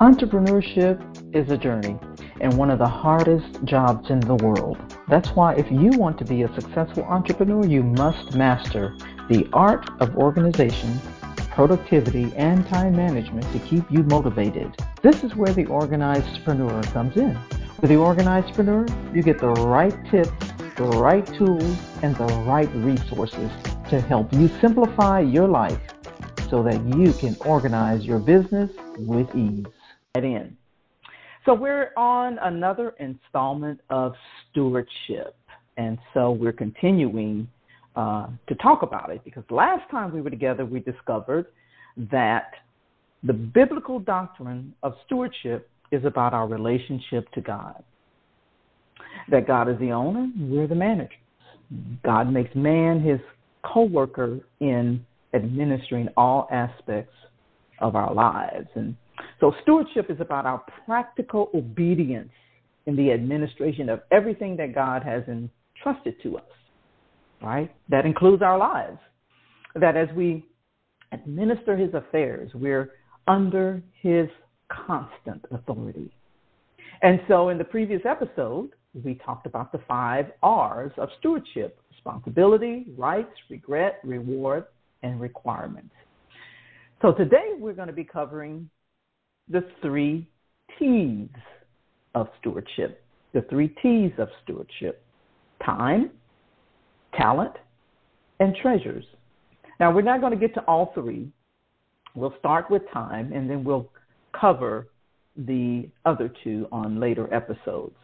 Entrepreneurship is a journey and one of the hardest jobs in the world. That's why if you want to be a successful entrepreneur, you must master the art of organization, productivity, and time management to keep you motivated. This is where the organizedpreneur comes in. With the organizedpreneur, you get the right tips, the right tools, and the right resources to help you simplify your life so that you can organize your business with ease. In. So we're on another installment of stewardship, and so we're continuing uh, to talk about it because last time we were together, we discovered that the biblical doctrine of stewardship is about our relationship to God. That God is the owner, we're the managers. God makes man his co-worker in administering all aspects of our lives. And so stewardship is about our practical obedience in the administration of everything that God has entrusted to us, right? That includes our lives. That as we administer his affairs, we're under his constant authority. And so in the previous episode, we talked about the five R's of stewardship responsibility, rights, regret, reward, and requirements. So today we're going to be covering the three T's of stewardship. The three T's of stewardship time, talent, and treasures. Now, we're not going to get to all three. We'll start with time and then we'll cover the other two on later episodes.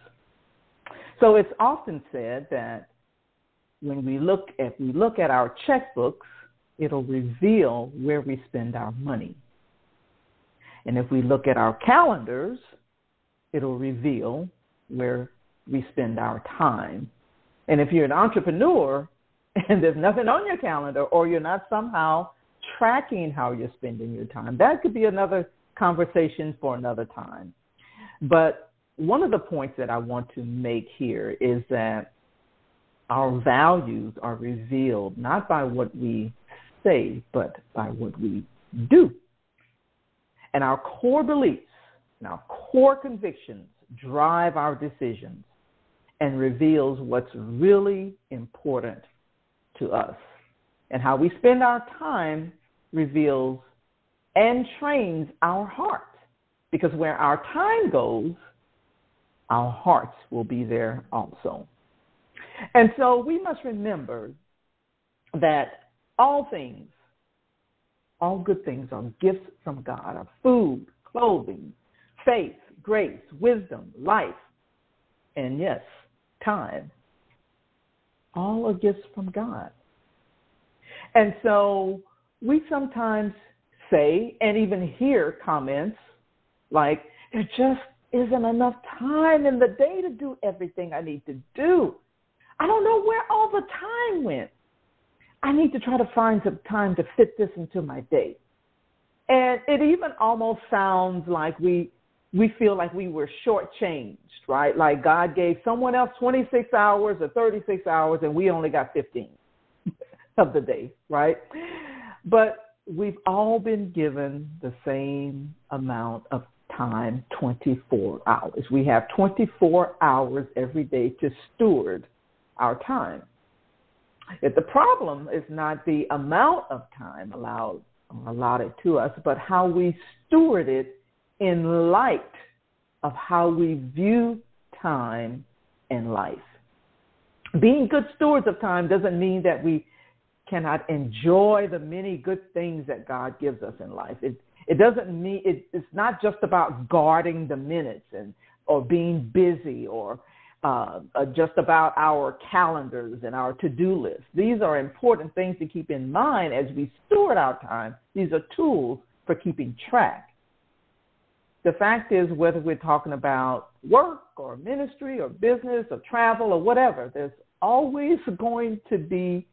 So it's often said that when we look at we look at our checkbooks, it'll reveal where we spend our money. And if we look at our calendars, it'll reveal where we spend our time. And if you're an entrepreneur and there's nothing on your calendar or you're not somehow tracking how you're spending your time, that could be another conversation for another time. But one of the points that I want to make here is that our values are revealed not by what we say, but by what we do. And our core beliefs and our core convictions drive our decisions and reveals what's really important to us. And how we spend our time reveals and trains our heart. Because where our time goes, our hearts will be there also. And so we must remember that all things all good things are gifts from God, are food, clothing, faith, grace, wisdom, life, and yes, time. All are gifts from God. And so we sometimes say and even hear comments like, there just isn't enough time in the day to do everything I need to do. I don't know where all the time went. I need to try to find some time to fit this into my day. And it even almost sounds like we we feel like we were shortchanged, right? Like God gave someone else 26 hours or 36 hours, and we only got 15 of the day, right? But we've all been given the same amount of time, 24 hours. We have 24 hours every day to steward our time. That the problem is not the amount of time allowed allotted to us, but how we steward it in light of how we view time and life. Being good stewards of time doesn't mean that we cannot enjoy the many good things that God gives us in life. It it doesn't mean it, it's not just about guarding the minutes and or being busy or uh, uh, just about our calendars and our to-do list. These are important things to keep in mind as we steward our time. These are tools for keeping track. The fact is, whether we're talking about work or ministry or business or travel or whatever, there's always going to be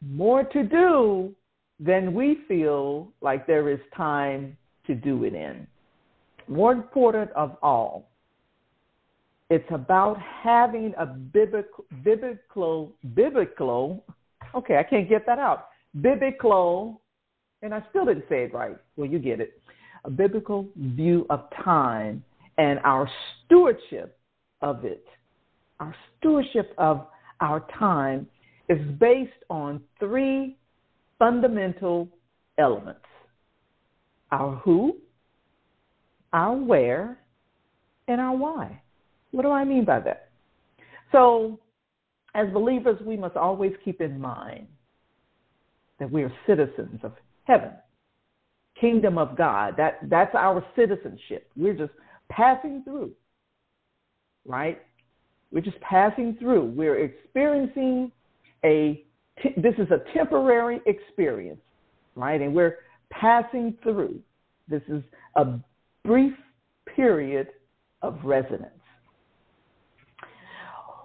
more to do than we feel like there is time to do it in. More important of all, it's about having a biblical, biblical, biblical, okay, I can't get that out. Biblical, and I still didn't say it right. Well, you get it. a biblical view of time and our stewardship of it. Our stewardship of our time is based on three fundamental elements our who, our where, and our why. What do I mean by that? So, as believers, we must always keep in mind that we are citizens of heaven, kingdom of God. That, that's our citizenship. We're just passing through, right? We're just passing through. We're experiencing a, this is a temporary experience, right? And we're passing through. This is a brief period of residence.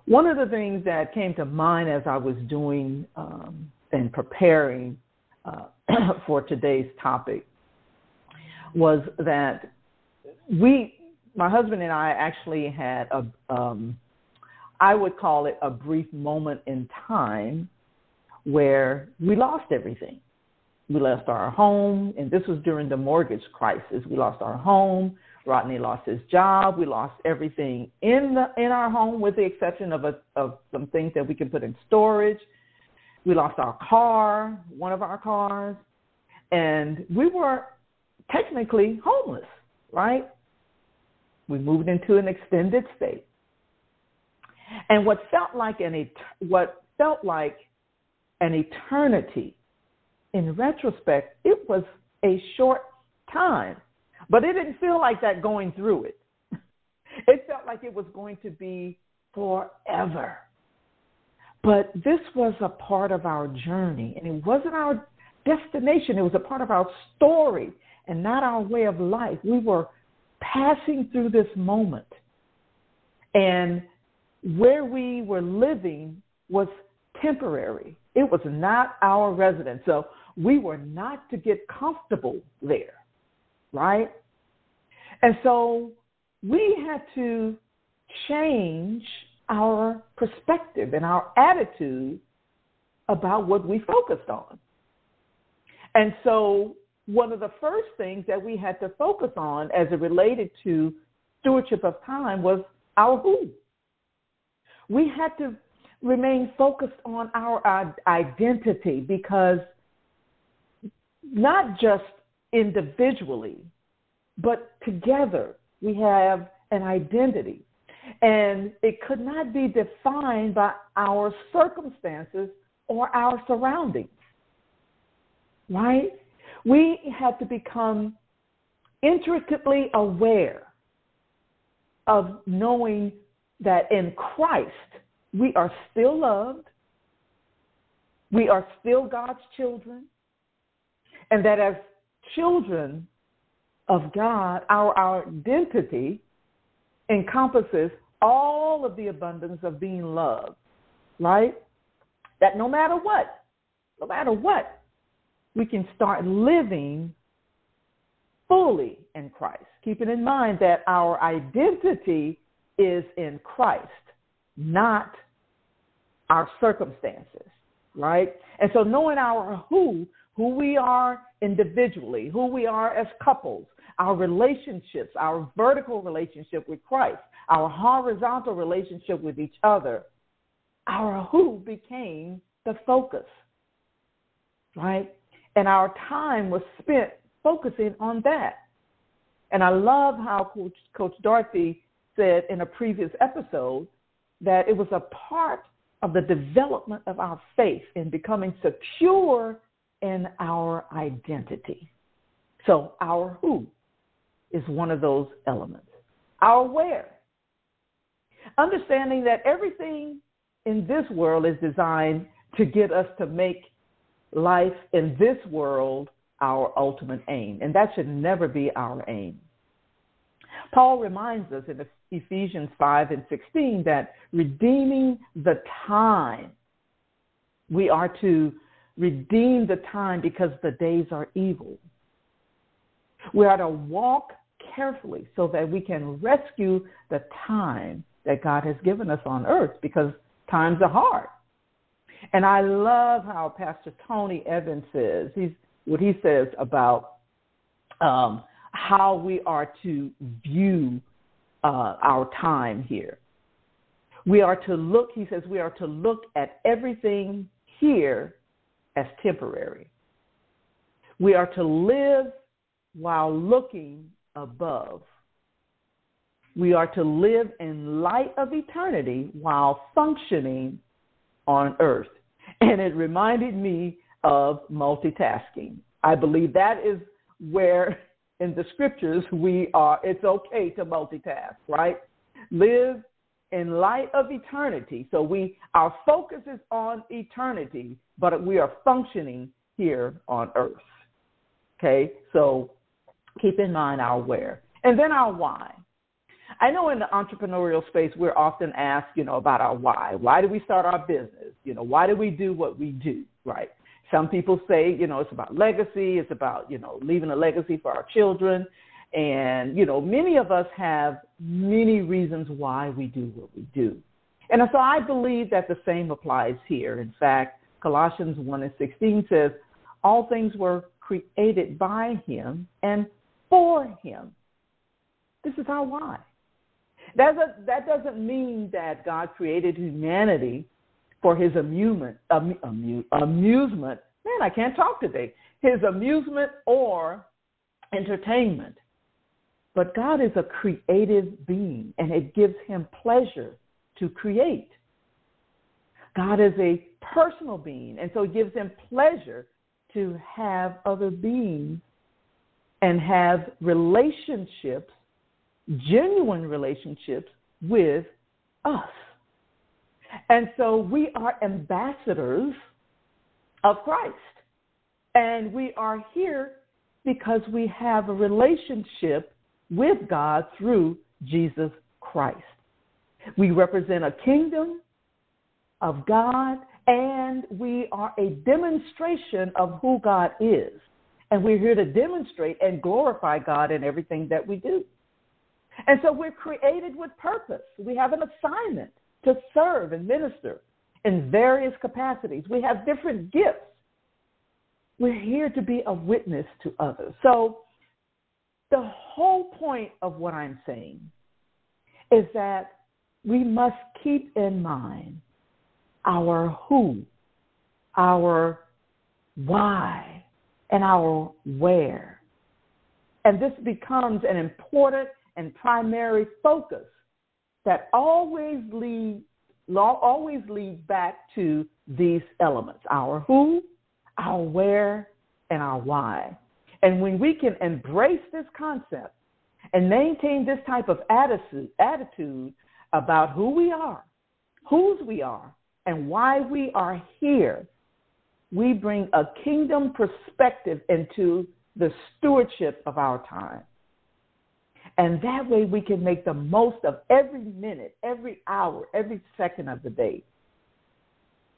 One of the things that came to mind as I was doing um, and preparing uh, for today's topic was that we, my husband and I, actually had a, um, I would call it a brief moment in time where we lost everything. We lost our home, and this was during the mortgage crisis. We lost our home. Rodney lost his job. We lost everything in the in our home, with the exception of a, of some things that we can put in storage. We lost our car, one of our cars, and we were technically homeless, right? We moved into an extended stay. And what felt like an what felt like an eternity, in retrospect, it was a short time, but it didn't feel like that going through it. It felt like it was going to be forever. But this was a part of our journey, and it wasn't our destination. It was a part of our story and not our way of life. We were passing through this moment. And where we were living was temporary. It was not our residence. So we were not to get comfortable there, right? And so we had to change our perspective and our attitude about what we focused on. And so one of the first things that we had to focus on as it related to stewardship of time was our who. We had to remain focused on our identity because not just individually, but together we have an identity. And it could not be defined by our circumstances or our surroundings. Right? We had to become intricately aware of knowing that in Christ we are still loved, we are still God's children, and that as children of God, our, our identity encompasses all of the abundance of being loved, right? That no matter what, no matter what, we can start living fully in Christ, keeping in mind that our identity is in Christ, not our circumstances, right? And so knowing our who, who we are individually, who we are as couples, our relationships, our vertical relationship with Christ, our horizontal relationship with each other, our who became the focus, right? And our time was spent focusing on that. And I love how Coach, Coach Dorothy said in a previous episode that it was a part of the development of our faith in becoming secure in our identity. So, our who is one of those elements. Our where. Understanding that everything in this world is designed to get us to make life in this world our ultimate aim, and that should never be our aim. Paul reminds us in Ephesians 5 and 16 that redeeming the time, we are to redeem the time because the days are evil. We are to walk carefully so that we can rescue the time that God has given us on earth because times are hard. And I love how Pastor Tony Evans says, he's, what he says about um, how we are to view uh, our time here. We are to look, he says, we are to look at everything here as temporary. We are to live while looking above. We are to live in light of eternity while functioning on earth. And it reminded me of multitasking. I believe that is where in the scriptures we are it's okay to multitask, right? Live in light of eternity. So we our focus is on eternity, but we are functioning here on earth. Okay? So keep in mind our where. And then our why. I know in the entrepreneurial space, we're often asked, you know, about our why. Why do we start our business? You know, why do we do what we do, right? Some people say, you know, it's about legacy. It's about, you know, leaving a legacy for our children. And, you know, many of us have many reasons why we do what we do. And so I believe that the same applies here. In fact, Colossians 1 and 16 says, all things were created by him and for him. This is our why. That, doesn't, that doesn't mean that God created humanity for his amusement, amu, amusement. Man, I can't talk today. His amusement or entertainment. But God is a creative being, and it gives him pleasure to create. God is a personal being, and so it gives him pleasure to have other beings and have relationships, genuine relationships with us. And so we are ambassadors of Christ. And we are here because we have a relationship with God through Jesus Christ. We represent a kingdom of God and we are a demonstration of who God is. And we're here to demonstrate and glorify God in everything that we do. And so we're created with purpose. We have an assignment to serve and minister in various capacities. We have different gifts. We're here to be a witness to others. So the whole point of what I'm saying is that we must keep in mind our who, our why, and our where. And this becomes an important and primary focus that always leads always lead back to these elements our who, our where, and our why. And when we can embrace this concept and maintain this type of attitude, attitude about who we are, whose we are, and why we are here, we bring a kingdom perspective into the stewardship of our time. And that way we can make the most of every minute, every hour, every second of the day.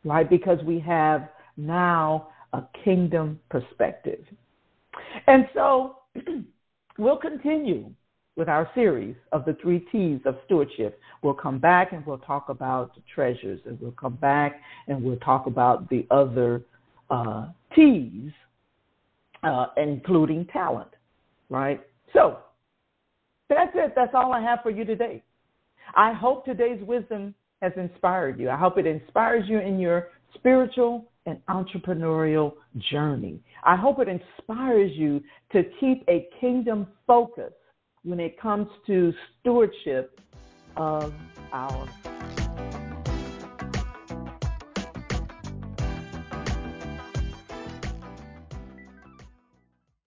Right? Because we have now a kingdom perspective. And so we'll continue with our series of the three T's of stewardship. We'll come back and we'll talk about treasures, and we'll come back and we'll talk about the other uh, T's, uh, including talent, right? So that's it. That's all I have for you today. I hope today's wisdom has inspired you. I hope it inspires you in your spiritual and entrepreneurial journey. I hope it inspires you to keep a kingdom focus when it comes to stewardship of our